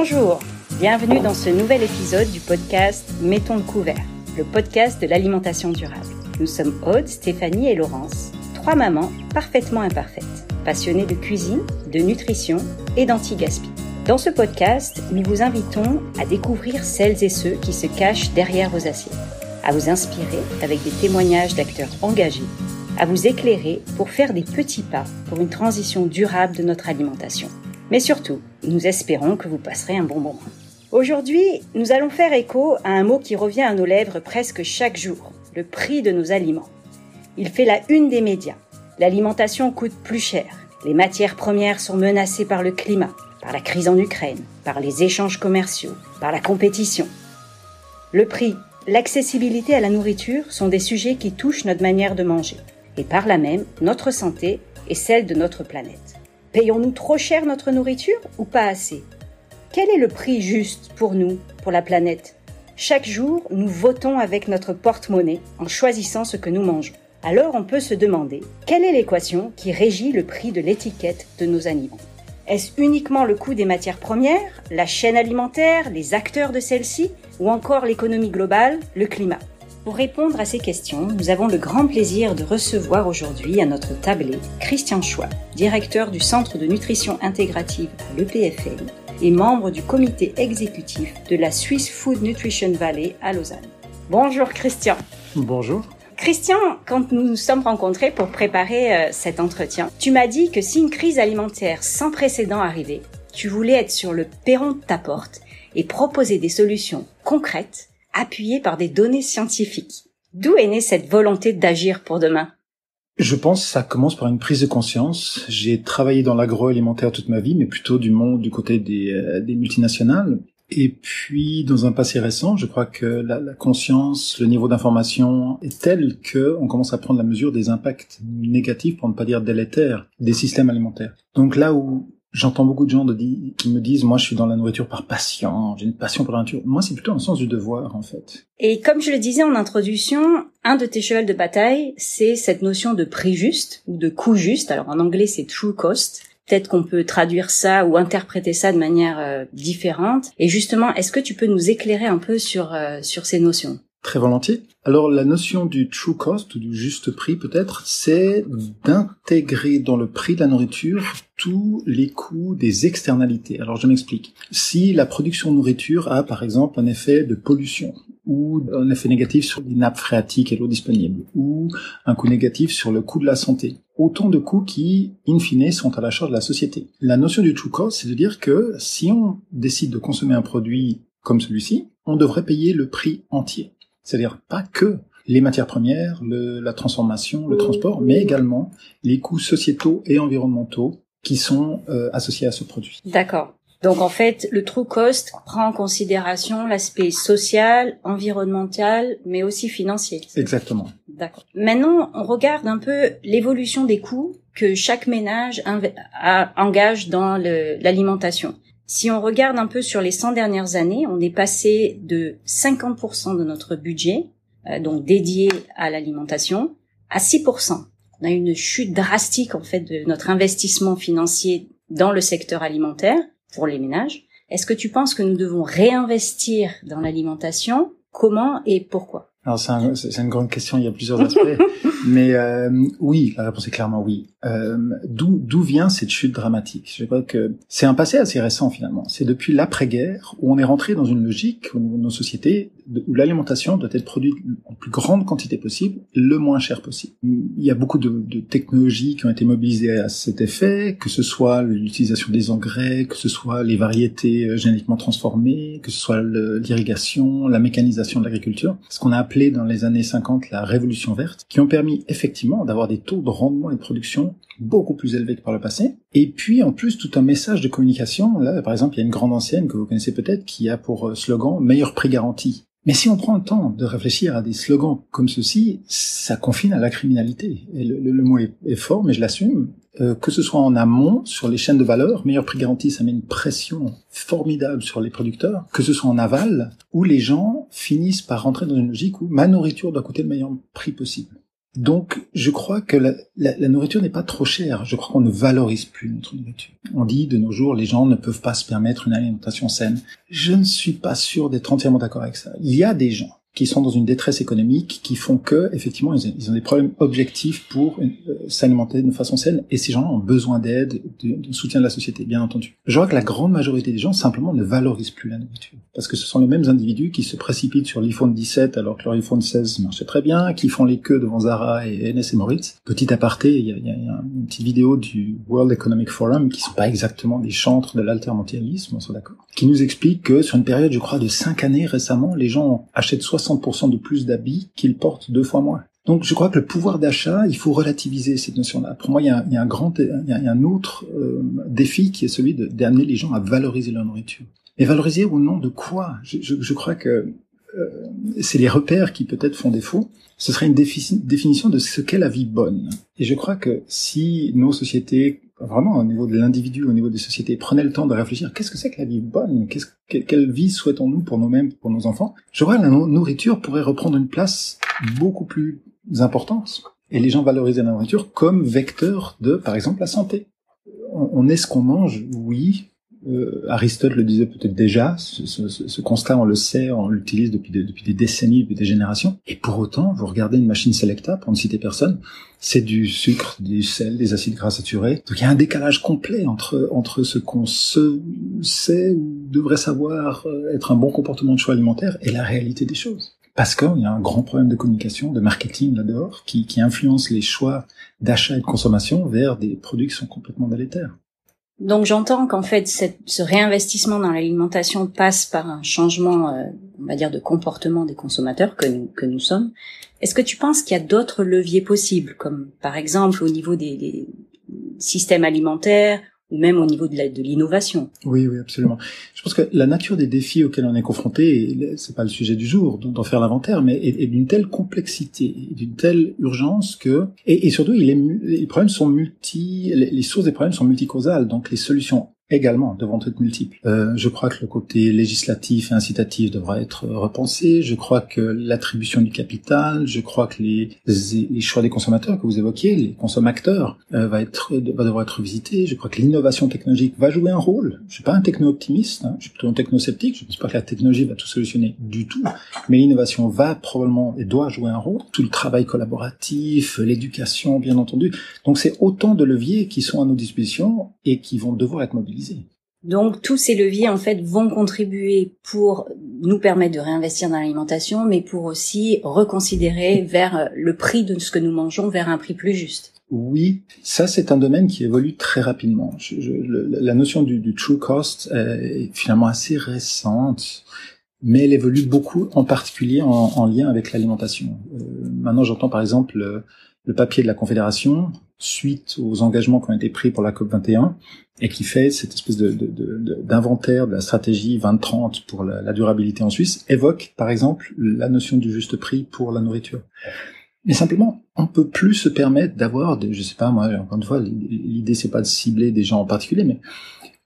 Bonjour, bienvenue dans ce nouvel épisode du podcast Mettons le couvert, le podcast de l'alimentation durable. Nous sommes Aude, Stéphanie et Laurence, trois mamans parfaitement imparfaites, passionnées de cuisine, de nutrition et d'anti-gaspi. Dans ce podcast, nous vous invitons à découvrir celles et ceux qui se cachent derrière vos assiettes, à vous inspirer avec des témoignages d'acteurs engagés, à vous éclairer pour faire des petits pas pour une transition durable de notre alimentation. Mais surtout, nous espérons que vous passerez un bon moment. Aujourd'hui, nous allons faire écho à un mot qui revient à nos lèvres presque chaque jour, le prix de nos aliments. Il fait la une des médias. L'alimentation coûte plus cher. Les matières premières sont menacées par le climat, par la crise en Ukraine, par les échanges commerciaux, par la compétition. Le prix, l'accessibilité à la nourriture sont des sujets qui touchent notre manière de manger, et par là même notre santé et celle de notre planète. Payons-nous trop cher notre nourriture ou pas assez? Quel est le prix juste pour nous, pour la planète? Chaque jour, nous votons avec notre porte-monnaie en choisissant ce que nous mangeons. Alors on peut se demander, quelle est l'équation qui régit le prix de l'étiquette de nos aliments? Est-ce uniquement le coût des matières premières, la chaîne alimentaire, les acteurs de celle-ci, ou encore l'économie globale, le climat? Pour répondre à ces questions, nous avons le grand plaisir de recevoir aujourd'hui à notre tablé Christian Chouat, directeur du Centre de nutrition intégrative à l'EPFL et membre du comité exécutif de la Swiss Food Nutrition Valley à Lausanne. Bonjour Christian. Bonjour. Christian, quand nous nous sommes rencontrés pour préparer euh, cet entretien, tu m'as dit que si une crise alimentaire sans précédent arrivait, tu voulais être sur le perron de ta porte et proposer des solutions concrètes appuyé par des données scientifiques. D'où est née cette volonté d'agir pour demain? Je pense que ça commence par une prise de conscience. J'ai travaillé dans l'agroalimentaire toute ma vie, mais plutôt du monde du côté des, euh, des multinationales. Et puis, dans un passé récent, je crois que la, la conscience, le niveau d'information est tel que on commence à prendre la mesure des impacts négatifs, pour ne pas dire délétères, des systèmes alimentaires. Donc là où J'entends beaucoup de gens qui me disent, moi, je suis dans la nourriture par passion, j'ai une passion pour la nature. Moi, c'est plutôt un sens du devoir, en fait. Et comme je le disais en introduction, un de tes chevals de bataille, c'est cette notion de prix juste ou de coût juste. Alors en anglais, c'est true cost. Peut-être qu'on peut traduire ça ou interpréter ça de manière euh, différente. Et justement, est-ce que tu peux nous éclairer un peu sur euh, sur ces notions? Très volontiers. Alors la notion du true cost ou du juste prix peut-être, c'est d'intégrer dans le prix de la nourriture tous les coûts des externalités. Alors je m'explique. Si la production de nourriture a par exemple un effet de pollution ou un effet négatif sur les nappes phréatiques et l'eau disponible ou un coût négatif sur le coût de la santé, autant de coûts qui, in fine, sont à la charge de la société. La notion du true cost, c'est de dire que si on décide de consommer un produit comme celui-ci, on devrait payer le prix entier. C'est-à-dire pas que les matières premières, le, la transformation, le transport, mais également les coûts sociétaux et environnementaux qui sont euh, associés à ce produit. D'accord. Donc en fait, le true cost prend en considération l'aspect social, environnemental, mais aussi financier. Exactement. D'accord. Maintenant, on regarde un peu l'évolution des coûts que chaque ménage engage dans l'alimentation. Si on regarde un peu sur les 100 dernières années, on est passé de 50% de notre budget, euh, donc dédié à l'alimentation, à 6%. On a une chute drastique en fait de notre investissement financier dans le secteur alimentaire pour les ménages. Est-ce que tu penses que nous devons réinvestir dans l'alimentation? Comment et pourquoi? Alors c'est un, une grande question, il y a plusieurs aspects. Mais euh, oui, la réponse est clairement oui. Euh, D'où d'où vient cette chute dramatique? Je crois que c'est un passé assez récent finalement. C'est depuis l'après-guerre où on est rentré dans une logique de nos sociétés où l'alimentation doit être produite en plus grande quantité possible, le moins cher possible. Il y a beaucoup de, technologies qui ont été mobilisées à cet effet, que ce soit l'utilisation des engrais, que ce soit les variétés euh, génétiquement transformées, que ce soit l'irrigation, la mécanisation de l'agriculture, ce qu'on a appelé dans les années 50 la révolution verte, qui ont permis effectivement d'avoir des taux de rendement et de production beaucoup plus élevés que par le passé. Et puis en plus tout un message de communication. Là, par exemple, il y a une grande ancienne que vous connaissez peut-être qui a pour euh, slogan meilleur prix garanti. Mais si on prend le temps de réfléchir à des slogans comme ceci, ça confine à la criminalité. Et le, mot est, fort, mais je l'assume. Euh, que ce soit en amont, sur les chaînes de valeur, meilleur prix garanti, ça met une pression formidable sur les producteurs. Que ce soit en aval, où les gens finissent par rentrer dans une logique où ma nourriture doit coûter le meilleur prix possible. Donc, je crois que la, nourriture n'est pas trop chère. Je crois qu'on ne valorise plus notre nourriture. On dit de nos jours, les gens ne peuvent pas se permettre une alimentation saine. Je ne suis pas sûr d'être entièrement d'accord avec ça. Il y a des gens qui sont dans une détresse économique, qui font que, effectivement, ils ont des problèmes objectifs pour euh, s'alimenter de façon saine, et ces gens ont besoin d'aide, de, soutien de la société, bien entendu. Je vois que la grande majorité des gens simplement ne valorisent plus la nourriture, parce que ce sont les mêmes individus qui se précipitent sur l'iPhone 17 alors que leur iPhone 16 marchait très bien, qui font les queues devant Zara et NS et Moritz. Petit aparté, il y a, une petite vidéo du World Economic Forum qui sont pas exactement des chantres de l'altermondialisme, on soit d'accord, qui nous explique que sur une période, je crois, de 5 années récemment, les gens achètent 60% de plus d'habits qu'ils portent deux fois moins. Donc je crois que le pouvoir d'achat, il faut relativiser cette notion-là. Pour moi, il y a, un grand, il y a un autre euh, défi qui est celui d'amener les gens à valoriser leur nourriture. Et valoriser au nom de quoi? Je, crois que euh, c'est les repères qui peut-être font défaut. Ce serait une définition de ce qu'est la vie bonne. Et je crois que si nos sociétés vraiment au niveau de l'individu, au niveau des sociétés, prenez le temps de réfléchir, qu'est-ce que c'est que la vie bonne? Qu'est-ce, Quelle vie souhaitons-nous pour nous-mêmes, pour nos enfants? Je que la nourriture pourrait reprendre une place beaucoup plus importante. Et les gens valoriser la nourriture comme vecteur de, par exemple, la santé. On est ce qu'on mange, oui, euh, Aristote le disait peut-être déjà, ce, ce, ce, constat, on le sait, on l'utilise depuis des, depuis des décennies, depuis des générations. Et pour autant, vous regardez une machine Selecta, pour ne citer personne, c'est du sucre, du sel, des acides gras saturés. Donc il y a un décalage complet entre, entre ce qu'on se sait ou devrait savoir euh, être un bon comportement de choix alimentaire et la réalité des choses. Parce qu'il y a un grand problème de communication, de marketing là-dehors, qui, qui influence les choix d'achat et de consommation vers des produits qui sont complètement délétères. Donc j'entends qu'en fait ce réinvestissement dans l'alimentation passe par un changement, euh, on va dire, de comportement des consommateurs que nous, que nous sommes. Est-ce que tu penses qu'il y a d'autres leviers possibles, comme par exemple au niveau des, des systèmes alimentaires même au niveau de l'innovation. Oui, oui, absolument. Je pense que la nature des défis auxquels on est confronté, c'est pas le sujet du jour d'en faire l'inventaire, mais est, d'une telle complexité, d'une telle urgence que, et, surtout, les problèmes sont multi, les sources des problèmes sont multicausales, donc les solutions également devront être multiples. Euh, je crois que le côté législatif et incitatif devra être repensé. Je crois que l'attribution du capital, je crois que les, les, choix des consommateurs que vous évoquiez, les consommateurs, euh, va être va devoir être visité. Je crois que l'innovation technologique va jouer un rôle. Je suis pas un techno-optimiste, hein, je suis plutôt un techno-sceptique. Je ne pense pas que la technologie va tout solutionner du tout, mais l'innovation va probablement et doit jouer un rôle. Tout le travail collaboratif, l'éducation, bien entendu. Donc c'est autant de leviers qui sont à nos dispositions et qui vont devoir être mobilisés donc tous ces leviers en fait vont contribuer pour nous permettre de réinvestir dans l'alimentation, mais pour aussi reconsidérer vers le prix de ce que nous mangeons vers un prix plus juste. Oui, ça c'est un domaine qui évolue très rapidement. la notion du, true cost est finalement assez récente, mais elle évolue beaucoup, en particulier en, lien avec l'alimentation. Euh, maintenant, j'entends par exemple le papier de la Confédération suite aux engagements qui ont été pris pour la COP 21 et qui fait cette espèce d'inventaire de, la stratégie 2030 pour la, durabilité en Suisse, évoque par exemple la notion du juste prix pour la nourriture. Mais simplement, on peut plus se permettre d'avoir, je sais pas moi, encore une fois, l'idée c'est pas de cibler des gens en particulier, mais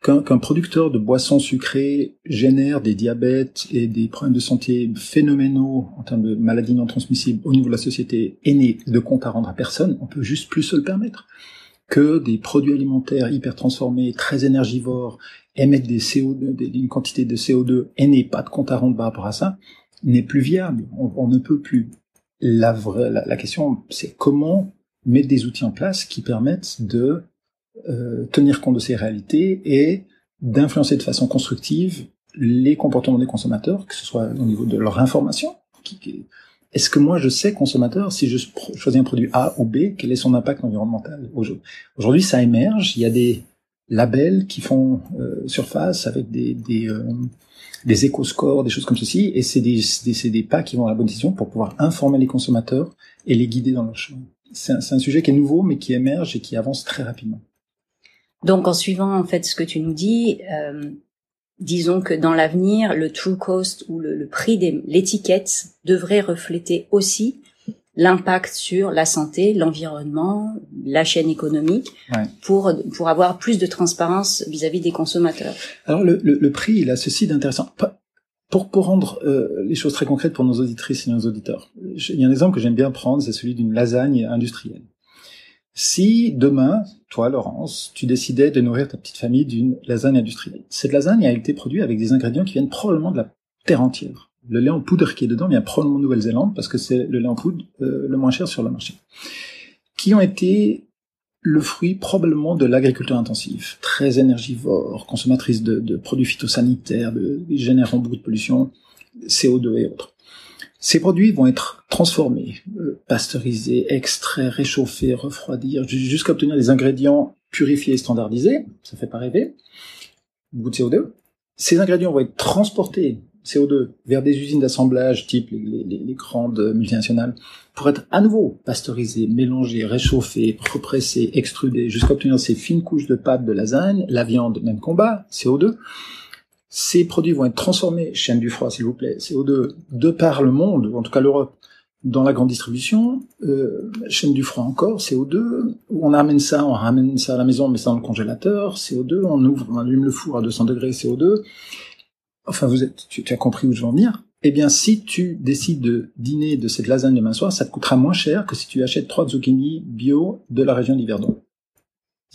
qu'un producteur de boissons sucrées génère des diabètes et des problèmes de santé phénoménaux en termes de maladies non transmissibles au niveau de la société aînée de compte à rendre à personne, on peut juste plus se le permettre que des produits alimentaires hyper transformés, très énergivores, émettent des CO2, une quantité de CO2 et n'aient pas de compte à rendre par rapport à ça, n'est plus viable. On, ne peut plus. La, vraie, la question, c'est comment mettre des outils en place qui permettent de euh, tenir compte de ces réalités et d'influencer de façon constructive les comportements des consommateurs, que ce soit au niveau de leur information. Est-ce que moi je sais consommateur si je choisis un produit A ou B, quel est son impact environnemental Aujourd'hui, ça émerge. Il y a des labels qui font euh, surface avec des des, euh, des éco-scores, des choses comme ceci, et c'est des, pas qui vont à la bonne décision pour pouvoir informer les consommateurs et les guider dans leur choix. C'est un sujet qui est nouveau, mais qui émerge et qui avance très rapidement. Donc en suivant en fait ce que tu nous dis, euh, disons que dans l'avenir, le true cost ou le, prix de l'étiquette devrait refléter aussi l'impact sur la santé, l'environnement, la chaîne économique, pour pour avoir plus de transparence vis-à-vis des consommateurs. Alors le, le, le prix, il a ceci d'intéressant pour, pour rendre euh, les choses très concrètes pour nos auditrices et nos auditeurs, il y a un exemple que j'aime bien prendre, c'est celui d'une lasagne industrielle. Si demain, toi, Laurence, tu décidais de nourrir ta petite famille d'une lasagne industrielle, cette lasagne a été produite avec des ingrédients qui viennent probablement de la terre entière. Le lait en poudre qui est dedans vient probablement de Nouvelle-Zélande parce que c'est le lait en poudre euh, le moins cher sur le marché. Qui ont été le fruit probablement de l'agriculture intensive, très énergivore, consommatrice de, produits phytosanitaires, de, générant beaucoup de pollution, CO2 et autres. Ces produits vont être transformés, euh, pasteurisés, extraits, réchauffés, refroidir, jusqu'à obtenir des ingrédients purifiés et standardisés. Ça fait pas rêver. Beaucoup de CO2. Ces ingrédients vont être transportés CO2 vers des usines d'assemblage type les, les, grandes multinationales pour être à nouveau pasteurisés, mélangés, réchauffés, repressés, extrudés jusqu'à obtenir ces fines couches de pâte de lasagne, la viande, même combat, CO2. Ces produits vont être transformés, chaîne du froid s'il vous plaît, CO2, de par le monde, ou en tout cas l'Europe, dans la grande distribution, euh, chaîne du froid encore, CO2, on amène ça, on ramène ça à la maison, on met ça dans le congélateur, CO2, on ouvre, on allume le four à 200 degrés, CO2. Enfin, vous êtes, tu, tu as compris où je veux en venir. Eh bien, si tu décides de dîner de cette lasagne demain soir, ça te coûtera moins cher que si tu achètes trois zucchini bio de la région d'Yverdon.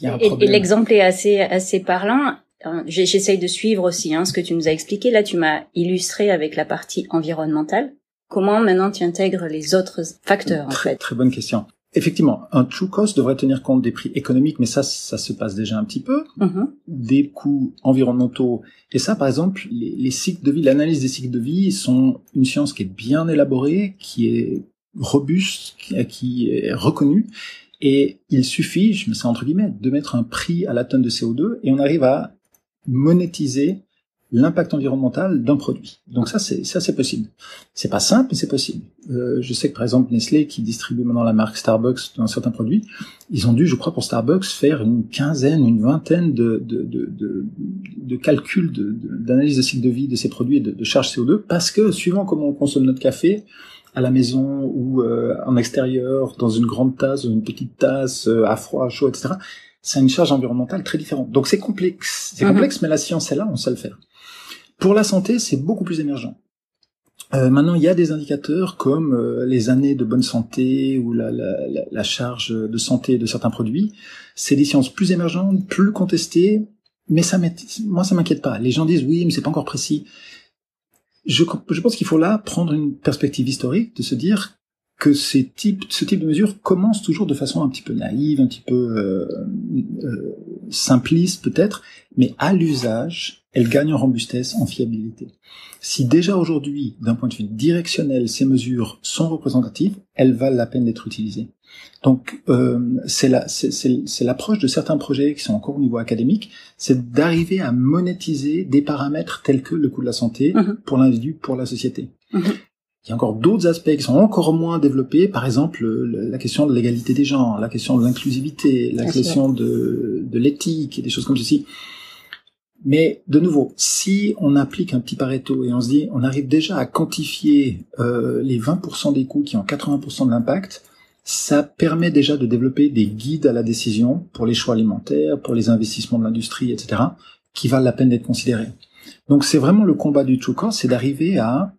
Et, et l'exemple est assez assez parlant. Hein, j'essaye de suivre aussi hein, ce que tu nous as expliqué. Là, tu m'as illustré avec la partie environnementale. Comment maintenant tu intègres les autres facteurs Très, en fait très bonne question. Effectivement, un true cost devrait tenir compte des prix économiques, mais ça, ça se passe déjà un petit peu, mm-hmm. des coûts environnementaux. Et ça, par exemple, les, les cycles de vie, l'analyse des cycles de vie sont une science qui est bien élaborée, qui est robuste, qui, qui est reconnue. Et il suffit, je mets ça entre guillemets, de mettre un prix à la tonne de CO2 et on arrive à monétiser l'impact environnemental d'un produit. Donc ça, c'est ça, c'est possible. C'est pas simple, mais c'est possible. Euh, je sais que par exemple Nestlé, qui distribue maintenant la marque Starbucks dans certains produits, ils ont dû, je crois, pour Starbucks, faire une quinzaine, une vingtaine de de de, de, calculs, d'analyse de, cycle de vie de ces produits et de, de charge CO2, parce que suivant comment on consomme notre café, à la maison ou euh, en extérieur, dans une grande tasse, une petite tasse, euh, à froid, à chaud, etc c'est une charge environnementale très différente. Donc c'est complexe, c'est mhm. complexe, mais la science est là, on sait le faire. Pour la santé, c'est beaucoup plus émergent. Euh, maintenant, il y a des indicateurs comme euh, les années de bonne santé ou la, la, la, charge de santé de certains produits. C'est des sciences plus émergentes, plus contestées, mais ça moi ça m'inquiète pas. Les gens disent oui, mais c'est pas encore précis. Je, je pense qu'il faut là prendre une perspective historique, de se dire que ces types, ce type de mesures commencent toujours de façon un petit peu naïve, un petit peu euh, euh, simpliste peut-être, mais à l'usage, elles gagnent en robustesse, en fiabilité. Si déjà aujourd'hui, d'un point de vue directionnel, ces mesures sont représentatives, elles valent la peine d'être utilisées. Donc euh, c'est l'approche de certains projets qui sont encore au niveau académique, c'est d'arriver à monétiser des paramètres tels que le coût de la santé mm-hmm. pour l'individu, pour la société. Mm-hmm. Il y a encore d'autres aspects qui sont encore moins développés, par exemple la question de l'égalité des genres, la question de l'inclusivité, la question de, de l'éthique et des choses comme ceci. Mais de nouveau, si on applique un petit Pareto et on se dit, on arrive déjà à quantifier euh, les 20% des coûts qui ont 80% de l'impact, ça permet déjà de développer des guides à la décision pour les choix alimentaires, pour les investissements de l'industrie, etc., qui valent la peine d'être considérés. Donc c'est vraiment le combat du true cost, c'est d'arriver à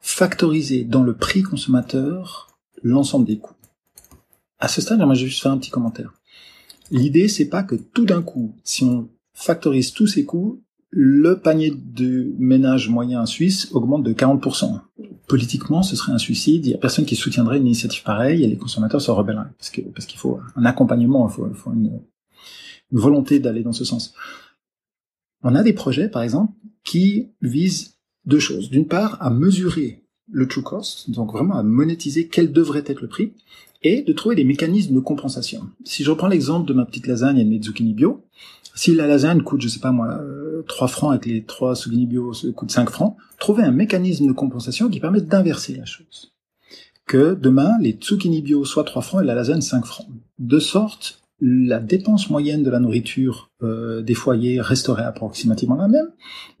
factoriser dans le prix consommateur l'ensemble des coûts. À ce stade, je vais juste faire un petit commentaire. L'idée, c'est pas que tout d'un coup, si on factorise tous ces coûts, le panier de ménage moyen suisse augmente de 40%. Politiquement, ce serait un suicide. Il y a personne qui soutiendrait une initiative pareille et les consommateurs se rebelleraient. Parce qu'il faut un accompagnement, il faut, une volonté d'aller dans ce sens. On a des projets, par exemple, qui visent deux choses. D'une part, à mesurer le true cost, donc vraiment à monétiser quel devrait être le prix, et de trouver des mécanismes de compensation. Si je reprends l'exemple de ma petite lasagne et de mes zucchini bio, si la lasagne coûte, je sais pas moi, 3 euh, francs avec les 3 zucchini bio coûte 5 francs, trouver un mécanisme de compensation qui permet d'inverser la chose. Que demain, les zucchini bio soient 3 francs et la lasagne 5 francs. De sorte la dépense moyenne de la nourriture euh, des foyers resterait approximativement la même,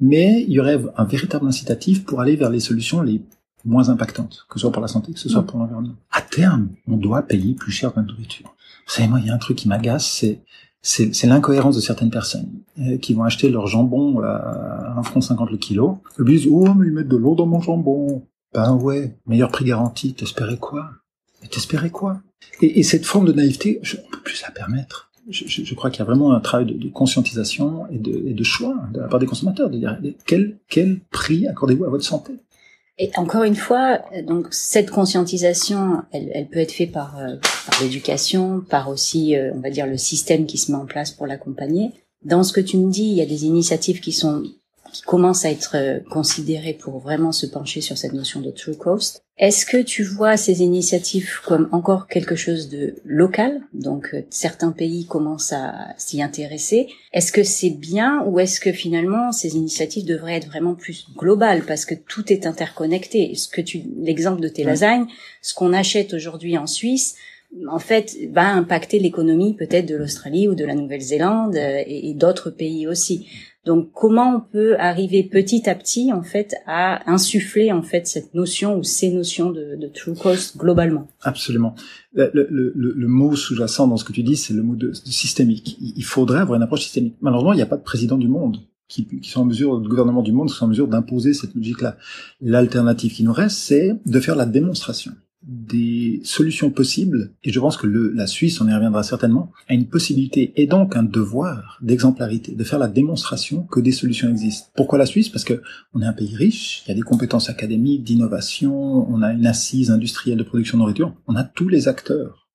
mais il y aurait un véritable incitatif pour aller vers les solutions les moins impactantes, que ce soit pour la santé, que ce soit pour l'environnement. À terme, on doit payer plus cher de la nourriture. Vous savez, moi, il y a un truc qui m'agace, c'est c'est l'incohérence de certaines personnes euh, qui vont acheter leur jambon à 1 franc 50 le kilo. Ils disent oh mais ils mettent de l'eau dans mon jambon. Ben ouais, meilleur prix garanti. T'espérais quoi? Mais t'espérais quoi? Et, et, cette forme de naïveté, je, on peut plus la permettre. Je, crois qu'il y a vraiment un travail de, conscientisation et de, choix de la part des consommateurs de dire quel, quel prix accordez-vous à votre santé? Et encore une fois, donc cette conscientisation, elle, peut être faite par, euh, l'éducation, par aussi, euh, on va dire, le système qui se met en place pour l'accompagner. Dans ce que tu me dis, il y a des initiatives qui sont qui commencent à être euh, considérées pour vraiment se pencher sur cette notion de true cost. Est-ce que tu vois ces initiatives comme encore quelque chose de local? Donc euh, certains pays commencent à s'y intéresser. Est-ce que c'est bien ou est-ce que finalement ces initiatives devraient être vraiment plus globales parce que tout est interconnecté? Ce que tu l'exemple de tes lasagnes, ce qu'on achète aujourd'hui en Suisse, en fait, va impacter l'économie peut-être de l'Australie ou de la Nouvelle-Zélande euh, et, d'autres pays aussi. Donc, comment on peut arriver petit à petit, en fait, à insuffler en fait cette notion ou ces notions de, de true cost globalement? Absolument. Le, le, le, le mot sous-jacent dans ce que tu dis, c'est le mot de, systémique. Il faudrait avoir une approche systémique. Malheureusement, il n'y a pas de président du monde qui, qui sont en mesure, le gouvernement du monde, qui sont en mesure d'imposer cette logique-là. L'alternative qui nous reste, c'est de faire la démonstration des solutions possibles, et je pense que la Suisse, on y reviendra certainement, a une possibilité et donc un devoir d'exemplarité, de faire la démonstration que des solutions existent. Pourquoi la Suisse? Parce que on est un pays riche, il y a des compétences académiques, d'innovation, on a une assise industrielle de production de nourriture, on a tous les acteurs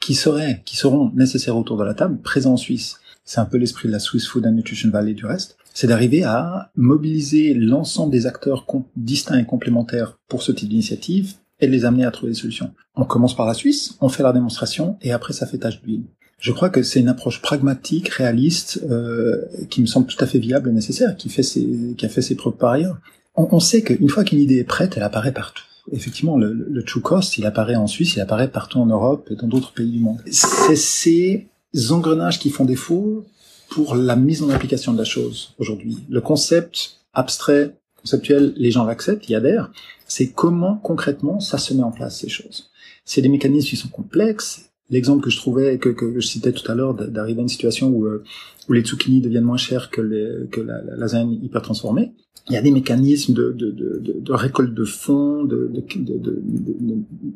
qui seraient, qui seront nécessaires autour de la table, présents en Suisse. C'est un peu l'esprit de la Swiss Food and Nutrition Valley du reste. C'est d'arriver à mobiliser l'ensemble des acteurs distincts et complémentaires pour ce type d'initiative et les amener à trouver des solutions. On commence par la Suisse, on fait la démonstration et après ça fait tâche d'huile. Je crois que c'est une approche pragmatique, réaliste, euh, qui me semble tout à fait viable et nécessaire, qui fait ses, qui a fait ses preuves par ailleurs. On, on sait qu'une fois qu'une idée est prête, elle apparaît partout. Effectivement, le, le, true cost, il apparaît en Suisse, il apparaît partout en Europe et dans d'autres pays du monde. C'est ces engrenages qui font défaut pour la mise en application de la chose aujourd'hui. Le concept abstrait, conceptuel, les gens l'acceptent, y adhèrent, c'est comment concrètement ça se met en place ces choses. C'est des mécanismes qui sont complexes. L'exemple que je trouvais, que, que je citais tout à l'heure, d'arriver à une situation où, euh, où les zucchini deviennent moins chers que, la, la lasagne hyper transformée. Il y a des mécanismes de, de, récolte de fonds, de,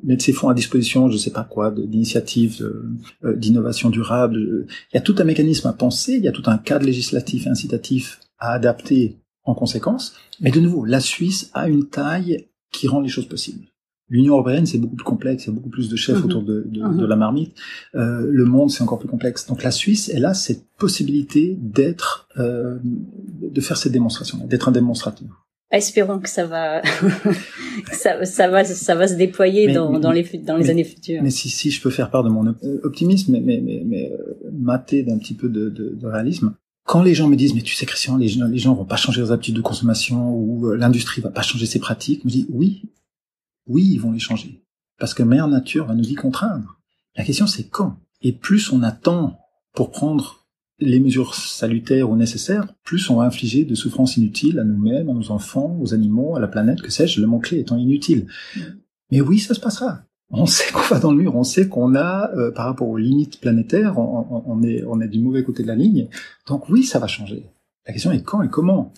mettre ces fonds à disposition, je sais pas quoi, d'initiatives euh, d'innovation durable. Il y a tout un mécanisme à penser, il y a tout un cadre législatif incitatif à adapter en conséquence. Mais de nouveau, la Suisse a une taille qui rend les choses possibles. L'Union européenne, c'est beaucoup plus complexe, il y a beaucoup plus de chefs mhm. autour de, de, mhm. de, la marmite. Euh, le monde, c'est encore plus complexe. Donc la Suisse, elle a cette possibilité d'être, euh, de faire cette démonstration, d'être un démonstrateur. Espérons que ça va, ça, ça, va, ça va se déployer dans, dans, les, dans les années futures. Mais si, si je peux faire part de mon optimisme, mais, mais, mais, mais euh, maté d'un petit peu de, de, de réalisme, quand les gens me disent mais tu sais Christian les gens les gens vont pas changer leurs habitudes de consommation ou euh, l'industrie va pas changer ses pratiques je me dis oui. Oui ils vont les changer. Parce que mère nature va nous y contraindre. La question c'est quand? Et plus on attend pour prendre les mesures salutaires ou nécessaires, plus on va infliger de souffrances inutiles à nous-mêmes, à nos enfants, aux animaux, à la planète, que sais-je, le mot-clé étant inutile. Mm. Mais oui, ça se passera on sait qu'on va dans le mur, on sait qu'on a, euh, par rapport aux limites planétaires, on, est, du mauvais côté de la ligne. Donc oui, ça va changer. La question est quand et comment.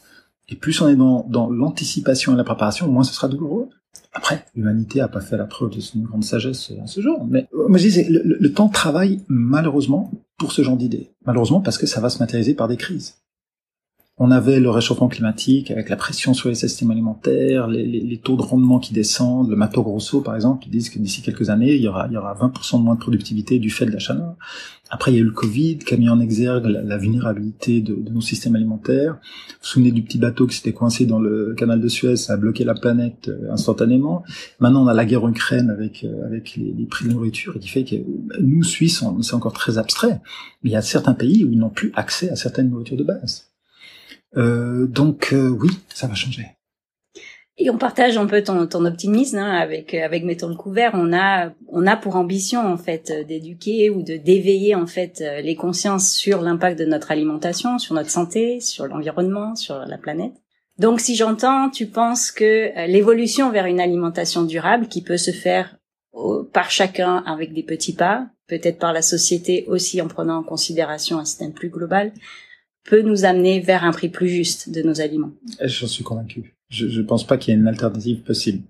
Et plus on est dans, l'anticipation et la préparation, moins ce sera douloureux. Après, l'humanité a pas fait la preuve de son grande sagesse à ce jour. Mais euh, le, le temps travaille malheureusement pour ce genre d'idées. Malheureusement parce que ça va se matérialiser par des crises. On avait le réchauffement climatique avec la pression sur les systèmes alimentaires, les, taux de rendement qui descendent, le Mato Grosso par exemple, qui disent que d'ici quelques années, il y aura, il y aura 20% de moins de productivité du fait de la chaleur. Après, il y a eu le Covid qui a mis en exergue la, vulnérabilité de, nos systèmes alimentaires. Vous vous souvenez du petit bateau qui s'était coincé dans le canal de Suez, ça a bloqué la planète euh, instantanément. Maintenant, on a la guerre en Ukraine avec, euh, avec les, prix de nourriture et qui fait que nous, Suisses, c'est encore très abstrait. Mais il y a certains pays où ils n'ont plus accès à certaines nourritures de base. Euh, donc euh, oui, ça va changer. Et on partage un peu ton, ton optimisme hein, avec avec mettons le couvert. On a on a pour ambition en fait d'éduquer ou de d'éveiller en fait les consciences sur l'impact de notre alimentation, sur notre santé, sur l'environnement, sur la planète. Donc si j'entends, tu penses que euh, l'évolution vers une alimentation durable qui peut se faire par chacun avec des petits pas, peut-être par la société aussi en prenant en considération un système plus global, peut nous amener vers un prix plus juste de nos aliments. J'en suis convaincu. Je ne pense pas qu'il y ait une alternative possible.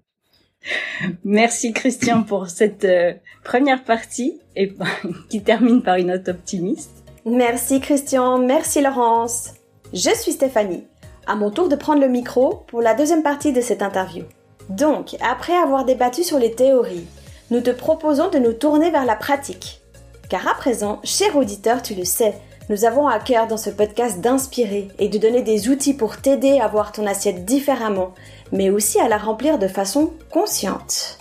Merci Christian pour cette euh, première partie et qui termine par une note optimiste. Merci Christian, merci Laurence. Je suis Stéphanie. À mon tour de prendre le micro pour la deuxième partie de cette interview. Donc, après avoir débattu sur les théories, nous te proposons de nous tourner vers la pratique. Car à présent, cher auditeur, tu le sais, nous avons à cœur dans ce podcast d'inspirer et de donner des outils pour t'aider à voir ton assiette différemment, mais aussi à la remplir de façon consciente.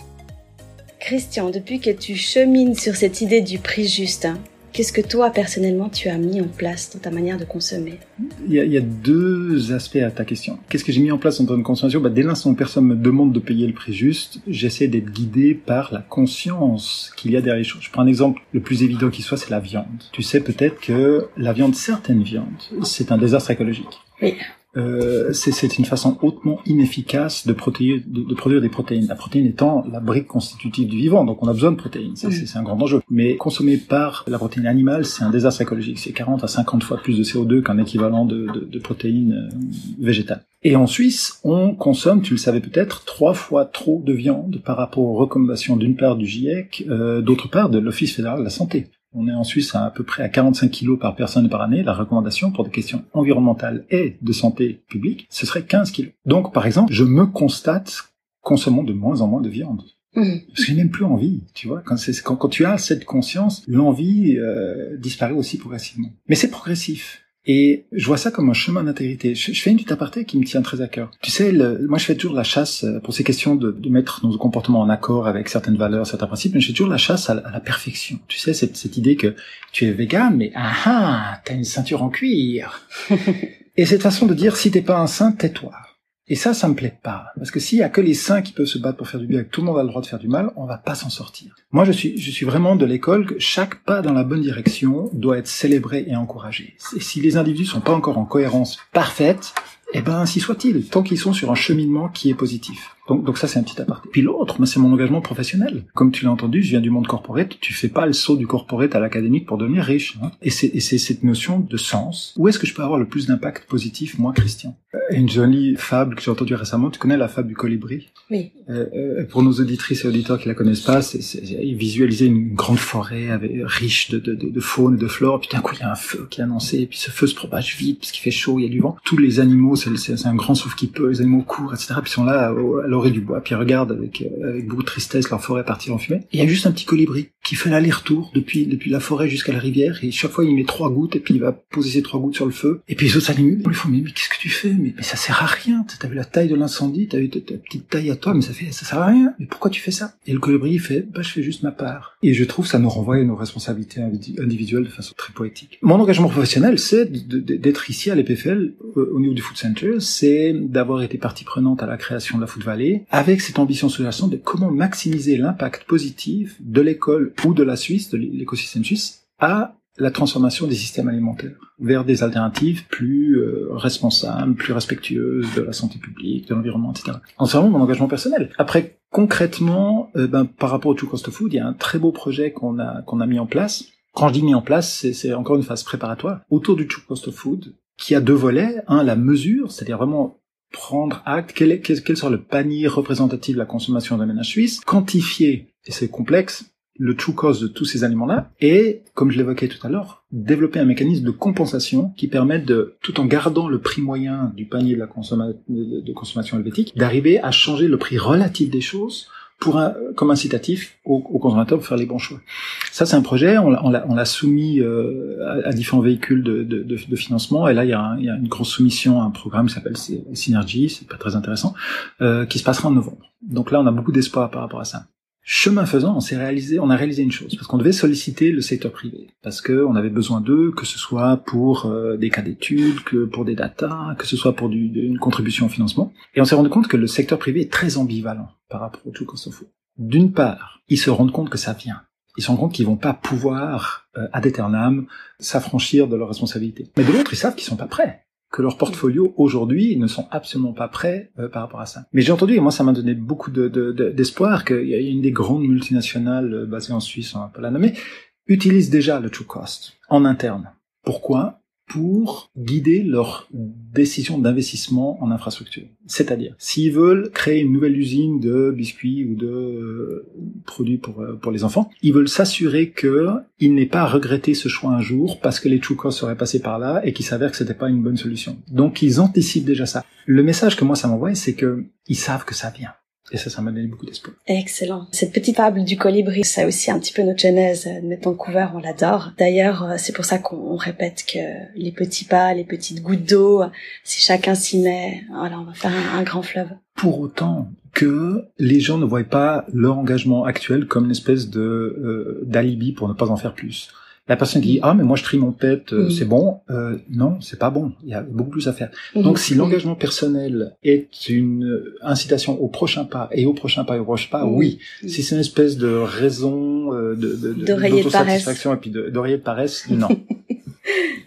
Christian, depuis que tu chemines sur cette idée du prix juste, hein, Qu'est-ce que toi, personnellement, tu as mis en place dans ta manière de consommer? Il y, a, il y, a, deux aspects à ta question. Qu'est-ce que j'ai mis en place dans ton consommation bah, Dès l'instant où personne me demande de payer le prix juste, j'essaie d'être guidé par la conscience qu'il y a derrière les choses. Je prends un exemple le plus évident qui soit, c'est la viande. Tu sais peut-être que la viande, certaines viandes, c'est un désastre écologique. Oui. Euh, c'est une façon hautement inefficace de, de, de, produire des protéines. La protéine étant la brique constitutive du vivant, donc on a besoin de protéines. Ça, c'est un grand enjeu. Mais consommer par la protéine animale, c'est un désastre écologique. C'est 40 à 50 fois plus de CO2 qu'un équivalent de, de protéines euh, végétales. Et en Suisse, on consomme, tu le savais peut-être, trois fois trop de viande par rapport aux recommandations d'une part du GIEC, euh, d'autre part de l'Office fédéral de la santé. On est en Suisse à, à peu près à 45 kilos par personne par année. La recommandation pour des questions environnementales et de santé publique, ce serait 15 kilos. Donc, par exemple, je me constate consommant de moins en moins de viande. Mmh. Parce que j'ai même plus envie, tu vois. Quand, quand, quand tu as cette conscience, l'envie euh, disparaît aussi progressivement. Mais c'est progressif. Et je vois ça comme un chemin d'intégrité. Je, fais une petite aparté qui me tient très à cœur. Tu sais, moi je fais toujours la chasse euh, pour ces questions de, de, mettre nos comportements en accord avec certaines valeurs, certains principes, mais je fais toujours la chasse à, la perfection. Tu sais, cette, cette idée que tu es vegan, mais ah ah, t'as une ceinture en cuir. Et cette façon de dire, si t'es pas un saint, tais-toi. Et ça, ça me plaît pas. Parce que s'il y a que les saints qui peuvent se battre pour faire du bien et que tout le monde a le droit de faire du mal, on va pas s'en sortir. Moi, je suis, je suis vraiment de l'école que chaque pas dans la bonne direction doit être célébré et encouragé. Et si les individus sont pas encore en cohérence parfaite, eh ben, ainsi soit-il, tant qu'ils sont sur un cheminement qui est positif. Donc, donc ça, c'est un petit aparté. Puis l'autre, c'est mon engagement professionnel. Comme tu l'as entendu, je viens du monde corporate. Tu fais pas le saut du corporate à l'académique pour devenir riche. Hein. Et c'est cette notion de sens. Où est-ce que je peux avoir le plus d'impact positif, moi, Christian? Euh, Une jolie fable que j'ai entendue récemment. Tu connais la fable du colibri? Oui. Euh, euh, pour nos auditrices et auditeurs qui la connaissent pas, c'est visualiser une grande forêt avec, riche de, de, de, de faune et de flore. Puis d'un coup, il y a un feu qui est annoncé. Et puis ce feu se propage vite parce qu'il fait chaud, il y a du vent. Tous les animaux, c'est un grand souffle qui peut. Les animaux courent, etc. Puis ils sont là l'orée du bois, puis ils regardent avec, euh, avec beaucoup de tristesse leur forêt partir en fumée. il y a juste un petit colibri qui fait l'aller-retour depuis, depuis la forêt jusqu'à la rivière, et chaque fois il met trois gouttes, et puis il va poser ces trois gouttes sur le feu, et puis les autres s'animent, ils font, mais, mais qu'est-ce que tu fais? Mais, mais ça sert à rien, t'as vu la taille de l'incendie, t'as vu ta, petite taille à toi, mais ça fait, ça sert à rien, mais pourquoi tu fais ça? Et le colibri il fait, bah je fais juste ma part. Et je trouve ça nous renvoie à nos responsabilités individuelles de façon très poétique. Mon engagement professionnel, c'est d'être ici à l'EPFL, au niveau du Food Center, c'est d'avoir été partie prenante à la création de la Food Valley, avec cette ambition sous-jacente de comment maximiser l'impact positif de l'école ou de la Suisse, de l'écosystème suisse, à la transformation des systèmes alimentaires vers des alternatives plus euh, responsables, plus respectueuses de la santé publique, de l'environnement, etc. En ce moment, mon engagement personnel. Après, concrètement, euh, ben, par rapport au Two Cost of Food, il y a un très beau projet qu'on a qu'on a mis en place. Quand je dis mis en place, c'est encore une phase préparatoire autour du Two Cost of Food, qui a deux volets. Un, la mesure, c'est-à-dire vraiment prendre acte, quel, est, quel, sera le panier représentatif de la consommation d'un ménage suisse, quantifier, et c'est complexe, le true cost de tous ces aliments-là, et, comme je l'évoquais tout à l'heure, développer un mécanisme de compensation qui permette de, tout en gardant le prix moyen du panier de la de consommation helvétique, d'arriver à changer le prix relatif des choses pour un, comme incitatif aux, consommateurs pour faire les bons choix. Ça, c'est un projet, on l'a soumis euh, à, différents véhicules de, de, de, financement, et là, il y, a il y, a une grosse soumission à un programme qui s'appelle Synergy, c'est pas très intéressant, euh, qui se passera en novembre. Donc là, on a beaucoup d'espoir par rapport à ça. Chemin faisant, on s'est réalisé, on a réalisé une chose, parce qu'on devait solliciter le secteur privé, parce que on avait besoin d'eux, que ce soit pour euh, des cas d'études, que pour des datas, que ce soit pour une contribution au financement. Et on s'est rendu compte que le secteur privé est très ambivalent par rapport au tout cost D'une part, ils se rendent compte que ça vient. Ils se rendent compte qu'ils vont pas pouvoir, euh, ad s'affranchir de leurs responsabilités. Mais de l'autre, ils savent qu'ils sont pas prêts que leur portfolio aujourd'hui ne sont absolument pas prêts euh, par rapport à ça. Mais j'ai entendu, et moi ça m'a donné beaucoup d'espoir, de, qu'il y a une des grandes multinationales euh, basées en Suisse, on va pas la nommer, utilise déjà le true cost en interne. Pourquoi? Pour guider leurs décisions d'investissement en infrastructure. C'est-à-dire, s'ils veulent créer une nouvelle usine de biscuits ou de euh, produits pour, euh, pour les enfants, ils veulent s'assurer qu'ils n'aient pas à regretter ce choix un jour parce que les costs seraient passés par là et qu'il s'avère que c'était pas une bonne solution. Donc ils anticipent déjà ça. Le message que moi ça m'envoie, c'est que ils savent que ça vient. Et ça, ça m'a donné beaucoup d'espoir. Excellent. Cette petite fable du colibri, ça aussi un petit peu notre genèse. Mettons couvert, on l'adore. D'ailleurs, euh, c'est pour ça qu'on répète que les petits pas, les petites gouttes d'eau, si chacun s'y met, voilà, on va faire un, grand fleuve. Pour autant que les gens ne voient pas leur engagement actuel comme une espèce de euh, d'alibi pour ne pas en faire plus. La personne qui dit ah mais moi je trie mon pet, euh, mm. c'est bon. Euh, non, c'est pas bon. Il y a beaucoup plus à faire. Mm. Donc si l'engagement personnel est une incitation au prochain pas et au prochain pas et au prochain pas, oui. Si c'est une espèce de raison euh, de, de, de, de paresse. et puis d'oreiller de paresse, non.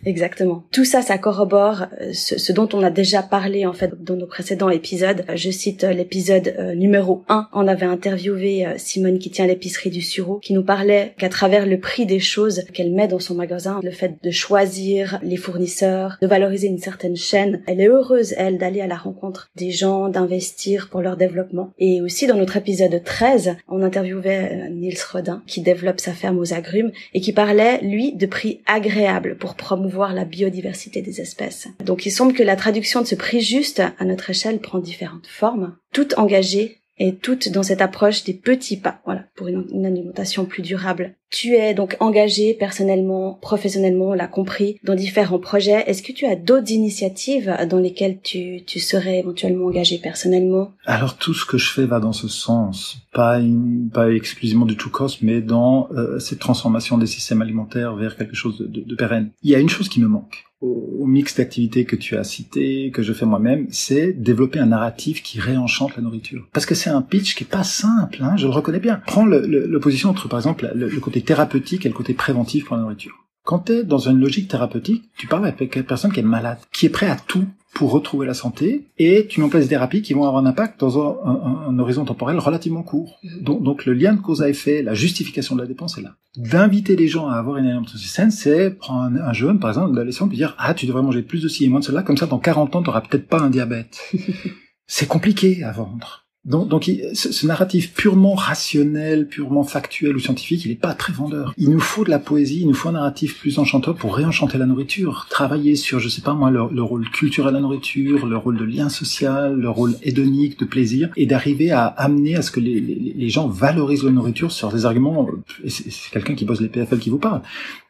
Exactement. Tout ça, ça corrobore euh, ce, dont on a déjà parlé en fait dans nos précédents épisodes. Je cite euh, l'épisode euh, numéro 1. On avait interviewé Simone qui tient l'épicerie du Sureau, qui nous parlait qu'à travers le prix des choses qu'elle met dans son magasin, le fait de choisir les fournisseurs, de valoriser une certaine chaîne, elle est heureuse, elle, d'aller à la rencontre des gens, d'investir pour leur développement. Et aussi dans notre épisode 13, on interviewait Niels Rodin, qui développe sa ferme aux agrumes et qui parlait, lui, de prix agréables pour promouvoir la biodiversité des espèces. Donc il semble que la traduction de ce prix juste à notre échelle prend différentes formes, toutes engagées et toutes dans cette approche des petits pas, voilà, pour une, alimentation plus durable. Tu es donc engagé personnellement, professionnellement, on l'a compris, dans différents projets. Est-ce que tu as d'autres initiatives dans lesquelles tu, tu serais éventuellement engagé personnellement? Alors tout ce que je fais va dans ce sens, pas, pas exclusivement du tout cost, mais dans euh, cette transformation des systèmes alimentaires vers quelque chose de, de, de pérenne. Il y a une chose qui me manque au, mix d'activités que tu as cité, que je fais moi-même, c'est développer un narratif qui réenchante la nourriture. Parce que c'est un pitch qui est pas simple, hein, je le reconnais bien. Prends l'opposition entre, par exemple, le, le, côté thérapeutique et le côté préventif pour la nourriture. Quand tu es dans une logique thérapeutique, tu parles avec une personne qui est malade, qui est prêt à tout pour retrouver la santé, et tu mets en place des thérapies qui vont avoir un impact dans un, un, horizon temporel relativement court. Donc, donc, le lien de cause à effet, la justification de la dépense est là. D'inviter les gens à avoir une alimentation saine, c'est prendre un, jeune, par exemple, d'adolescent, puis dire « Ah, tu devrais manger plus de ci et moins de cela, comme ça, dans 40 ans, tu n'auras peut-être pas un diabète. » C'est compliqué à vendre. Donc, donc ce, narratif purement rationnel, purement factuel ou scientifique, il n'est pas très vendeur. Il nous faut de la poésie, il nous faut un narratif plus enchanteur pour réenchanter la nourriture, travailler sur, je sais pas moi, le, rôle culturel de la nourriture, le rôle de lien social, le rôle hédonique, de plaisir, et d'arriver à amener à ce que les, les, les, gens valorisent la nourriture sur des arguments, c'est quelqu'un qui bosse les PFL qui vous parle,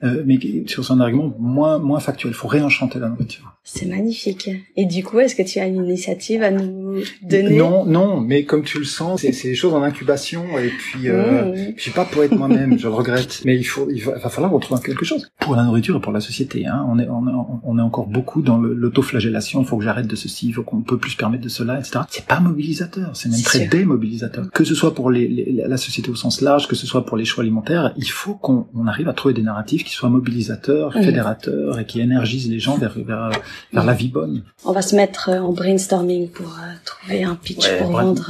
euh, mais sur un argument moins, moins factuel. Il faut réenchanter la nourriture. C'est magnifique. Et du coup, est-ce que tu as une initiative à nous donner? Non, non, mais comme tu le sens, c'est des choses en incubation et puis euh, je suis pas pour être moi-même, je le regrette. Mais il faut, il va, falloir retrouver quelque chose pour la nourriture et pour la société. Hein. On est, on, est encore beaucoup dans l'autoflagellation. Il faut que j'arrête de ceci, il faut qu'on peut plus se permettre de cela, etc. C'est pas mobilisateur, c'est même très démobilisateur. Que ce soit pour les, la société au sens large, que ce soit pour les choix alimentaires, il faut qu'on arrive à trouver des narratifs qui soient mobilisateurs, fédérateurs et qui énergisent les gens vers, vers vers la vie bonne. On va se mettre en brainstorming pour euh, trouver un pitch pour vendre.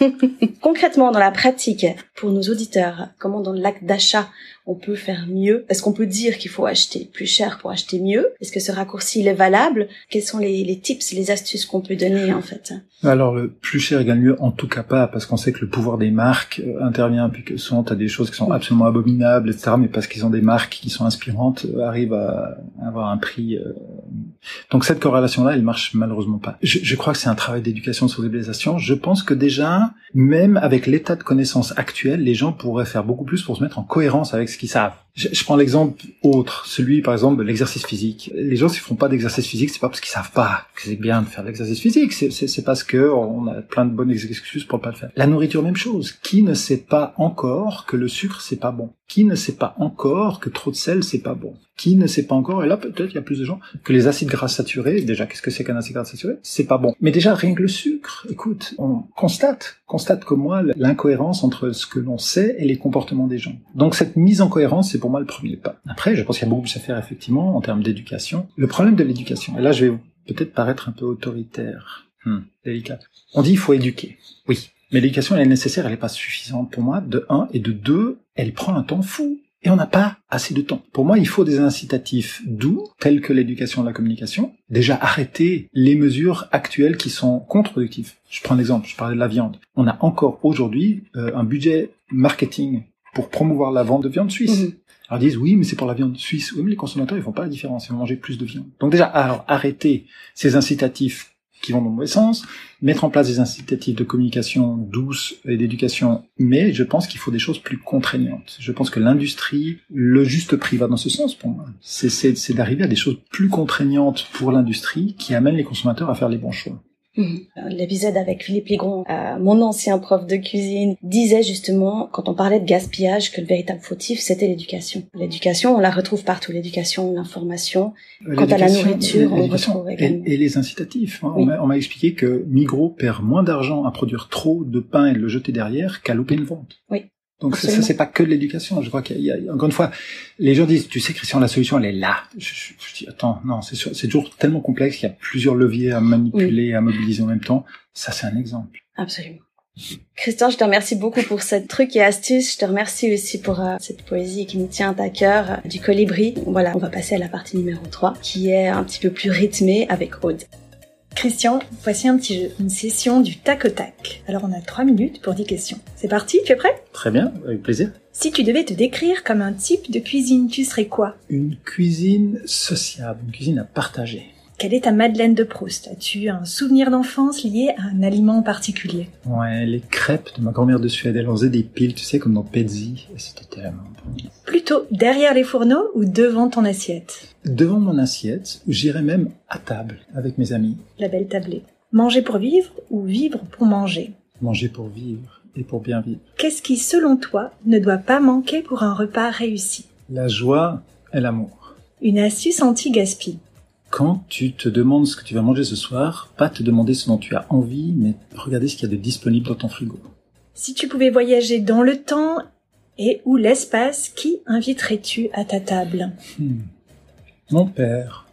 Concrètement, dans la pratique, pour nos auditeurs, comment dans l'acte d'achat, on peut faire mieux? Est-ce qu'on peut dire qu'il faut acheter plus cher pour acheter mieux? Est-ce que ce raccourci il est valable? Quels sont les, les tips, les astuces qu'on peut donner en fait? Alors le plus cher égale mieux, en tout cas pas, parce qu'on sait que le pouvoir des marques euh, intervient, puis que souvent tu as des choses qui sont mm. absolument abominables, etc. Mais parce qu'ils ont des marques qui sont inspirantes, euh, arrivent à avoir un prix. Euh... Donc cette corrélation-là, elle marche malheureusement pas. Je, crois que c'est un travail d'éducation sur sensibilisation. Je pense que déjà, même avec l'état de connaissance actuel, les gens pourraient faire beaucoup plus pour se mettre en cohérence avec ce qu'ils savent. Je, prends l'exemple autre, celui par exemple de l'exercice physique. Les gens s'ils font pas d'exercice physique, c'est pas parce qu'ils savent pas que c'est bien de faire de l'exercice physique, c'est parce que on a plein de bonnes excuses pour pas le faire. La nourriture même chose. Qui ne sait pas encore que le sucre c'est pas bon? Qui ne sait pas encore que trop de sel c'est pas bon? Qui ne sait pas encore et là peut-être il y a plus de gens que les acides gras saturés. Déjà qu'est-ce que c'est qu'un acide gras saturé? C'est pas bon. Mais déjà rien que le sucre. Écoute, on constate constate comme moi l'incohérence entre ce que l'on sait et les comportements des gens. Donc cette mise en cohérence, c'est pour moi le premier pas. Après, je pense qu'il y a beaucoup plus à faire effectivement en termes d'éducation. Le problème de l'éducation, et là je vais peut-être paraître un peu autoritaire, hmm, délicat. On dit il faut éduquer. Oui. Mais l'éducation, elle est nécessaire, elle n'est pas suffisante pour moi, de un, et de deux, elle prend un temps fou. Et on n'a pas assez de temps. Pour moi, il faut des incitatifs doux, tels que l'éducation et la communication. Déjà, arrêter les mesures actuelles qui sont contre-productives. Je prends l'exemple, je parlais de la viande. On a encore aujourd'hui euh, un budget marketing pour promouvoir la vente de viande suisse. Mhm. Alors ils disent oui, mais c'est pour la viande suisse. Oui, mais les consommateurs ils font pas la différence, ils vont manger plus de viande. Donc déjà, alors arrêter ces incitatifs qui vont dans le mauvais sens, mettre en place des incitatifs de communication douce et d'éducation, mais je pense qu'il faut des choses plus contraignantes. Je pense que l'industrie, le juste prix va dans ce sens pour moi. C'est d'arriver à des choses plus contraignantes pour l'industrie qui amènent les consommateurs à faire les bons choix. Mhm. L'épisode avec Philippe Ligron, euh, mon ancien prof de cuisine, disait justement, quand on parlait de gaspillage, que le véritable fautif, c'était l'éducation. L'éducation, on la retrouve partout, l'éducation, l'information. Euh, Quant à la nourriture, on retrouve également. Et, les incitatifs. Hein. On m'a expliqué que Migros perd moins d'argent à produire trop de pain et de le jeter derrière qu'à louper une vente. Oui. Donc ça, c'est pas que de l'éducation. Je crois qu'il y, a, encore une fois, les gens disent, tu sais, Christian, la solution, elle est là. Je, je, dis, attends, non, c'est c'est toujours tellement complexe qu'il y a plusieurs leviers à manipuler, à mobiliser en même temps. Ça, c'est un exemple. Absolument. Christian, je te remercie beaucoup pour cette truc et astuce. Je te remercie aussi pour euh, cette poésie qui nous tient à cœur euh, du colibri. Voilà, on va passer à la partie numéro 3 qui est un petit peu plus rythmée avec Aude. Christian, voici un petit jeu, une session du tac au tac. Alors on a trois minutes pour 10 questions. C'est parti, tu es prêt? Très bien, avec plaisir. Si tu devais te décrire comme un type de cuisine, tu serais quoi? Une cuisine sociable, une cuisine à partager. Quelle est ta Madeleine de Proust? As-tu un souvenir d'enfance lié à un aliment en particulier? Ouais, les crêpes de ma grand-mère de Suède. Elle en faisait des piles, tu sais, comme dans Pezzi. Et c'était tellement bon. Plutôt derrière les fourneaux ou devant ton assiette? Devant mon assiette, j'irais même à table avec mes amis. La belle tablée. Manger pour vivre ou vivre pour manger? Manger pour vivre et pour bien vivre. Qu'est-ce qui, selon toi, ne doit pas manquer pour un repas réussi? La joie et l'amour. Une astuce anti-gaspi quand tu te demandes ce que tu vas manger ce soir, pas te demander ce dont tu as envie, mais regarder ce qu'il y a de disponible dans ton frigo. Si tu pouvais voyager dans le temps et ou l'espace, qui inviterais-tu à ta table? Hmm. Mon père.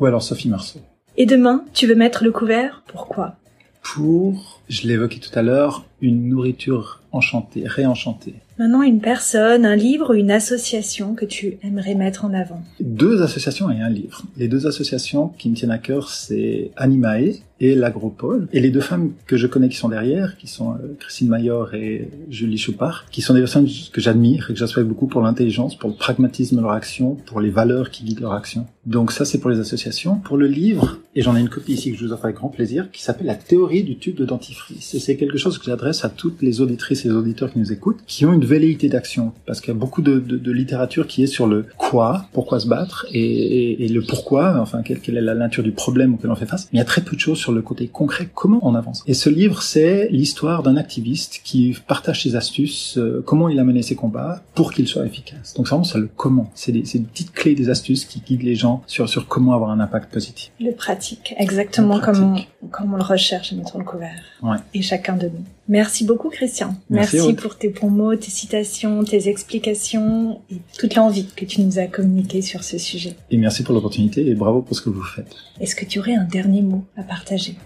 Ou alors Sophie Marceau. Et demain, tu veux mettre le couvert? Pourquoi? Pour, je l'évoquais tout à l'heure, une nourriture enchantée, réenchantée. Maintenant, une personne, un livre ou une association que tu aimerais mettre en avant Deux associations et un livre. Les deux associations qui me tiennent à cœur, c'est Animae et l'Agropole. Et les deux femmes que je connais qui sont derrière, qui sont euh, Christine Mayor et Julie Choupard, qui sont des personnes que j'admire et que j'aspecte beaucoup pour l'intelligence, pour le pragmatisme de leur action, pour les valeurs qui guident leur action. Donc ça, c'est pour les associations. Pour le livre, et j'en ai une copie ici que je vous offre avec grand plaisir, qui s'appelle La théorie du tube de dentifrice. Et c'est quelque chose que j'adresse à toutes les auditrices et les auditeurs qui nous écoutent, qui ont une velléité d'action. Parce qu'il y a beaucoup de, de, de, littérature qui est sur le quoi, pourquoi se battre, et, et, et le pourquoi, enfin, quelle, quelle, est la nature du problème auquel on fait face. Mais il y a très peu de choses sur le côté concret, comment on avance. Et ce livre, c'est l'histoire d'un activiste qui partage ses astuces, euh, comment il a mené ses combats pour qu'il soit efficace. Donc c'est vraiment ça le comment. C'est des, des, petites clés, des astuces qui guident les gens sur, sur comment avoir un impact positif. Le pratique, exactement Comme, on, comme on le recherche à mettre le couvert. Ouais. Et chacun de nous. Merci beaucoup Christian. Merci, Merci pour tes bons mots, tes citations, tes explications et toute l'envie que tu nous as communiqué sur ce sujet. Et merci pour l'opportunité et bravo pour ce que vous faites. Est-ce que tu aurais un dernier mot à partager?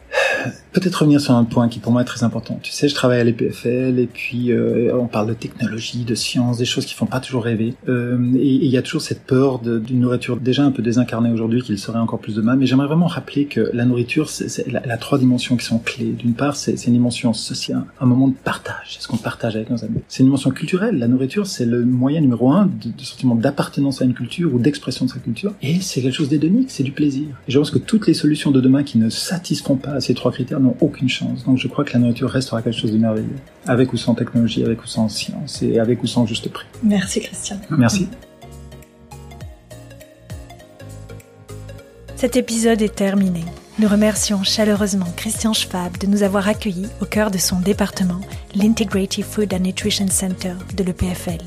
Peut-être revenir sur un point qui pour moi est très important. Tu sais, je travaille à l'EPFL et puis euh, on parle de technologie, de science, des choses qui font pas toujours rêver. Euh, et il y a toujours cette peur d'une nourriture déjà un peu désincarnée aujourd'hui qu'il serait encore plus demain. Mais j'aimerais vraiment rappeler que la nourriture, c'est la, la, trois dimensions qui sont clés. D'une part, c'est une dimension sociale, un moment de partage. C'est ce qu'on partage avec nos amis. C'est une dimension culturelle. La nourriture, c'est le moyen numéro un de, de sentiment d'appartenance à une culture ou d'expression de sa culture. Et c'est quelque chose d'édonique, c'est du plaisir. Et je pense que toutes les solutions de demain qui ne satisferont pas ces trois critères n'ont aucune chance. Donc je crois que la nourriture restera quelque chose de merveilleux, avec ou sans technologie, avec ou sans science, et avec ou sans juste prix. Merci Christian. Merci. Cet épisode est terminé. Nous remercions chaleureusement Christian Schwab de nous avoir accueillis au cœur de son département, l'Integrative Food and Nutrition Center de l'EPFL.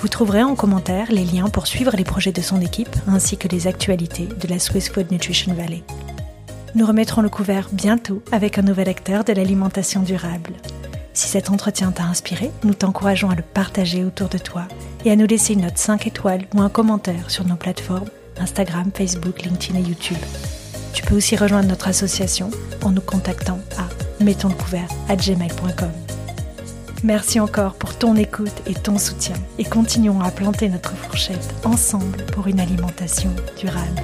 Vous trouverez en commentaire les liens pour suivre les projets de son équipe ainsi que les actualités de la Swiss Food Nutrition Valley. Nous remettrons le couvert bientôt avec un nouvel acteur de l'alimentation durable. Si cet entretien t'a inspiré, nous t'encourageons à le partager autour de toi et à nous laisser une note 5 étoiles ou un commentaire sur nos plateformes Instagram, Facebook, LinkedIn et YouTube. Tu peux aussi rejoindre notre association en nous contactant à gmail.com. Merci encore pour ton écoute et ton soutien et continuons à planter notre fourchette ensemble pour une alimentation durable.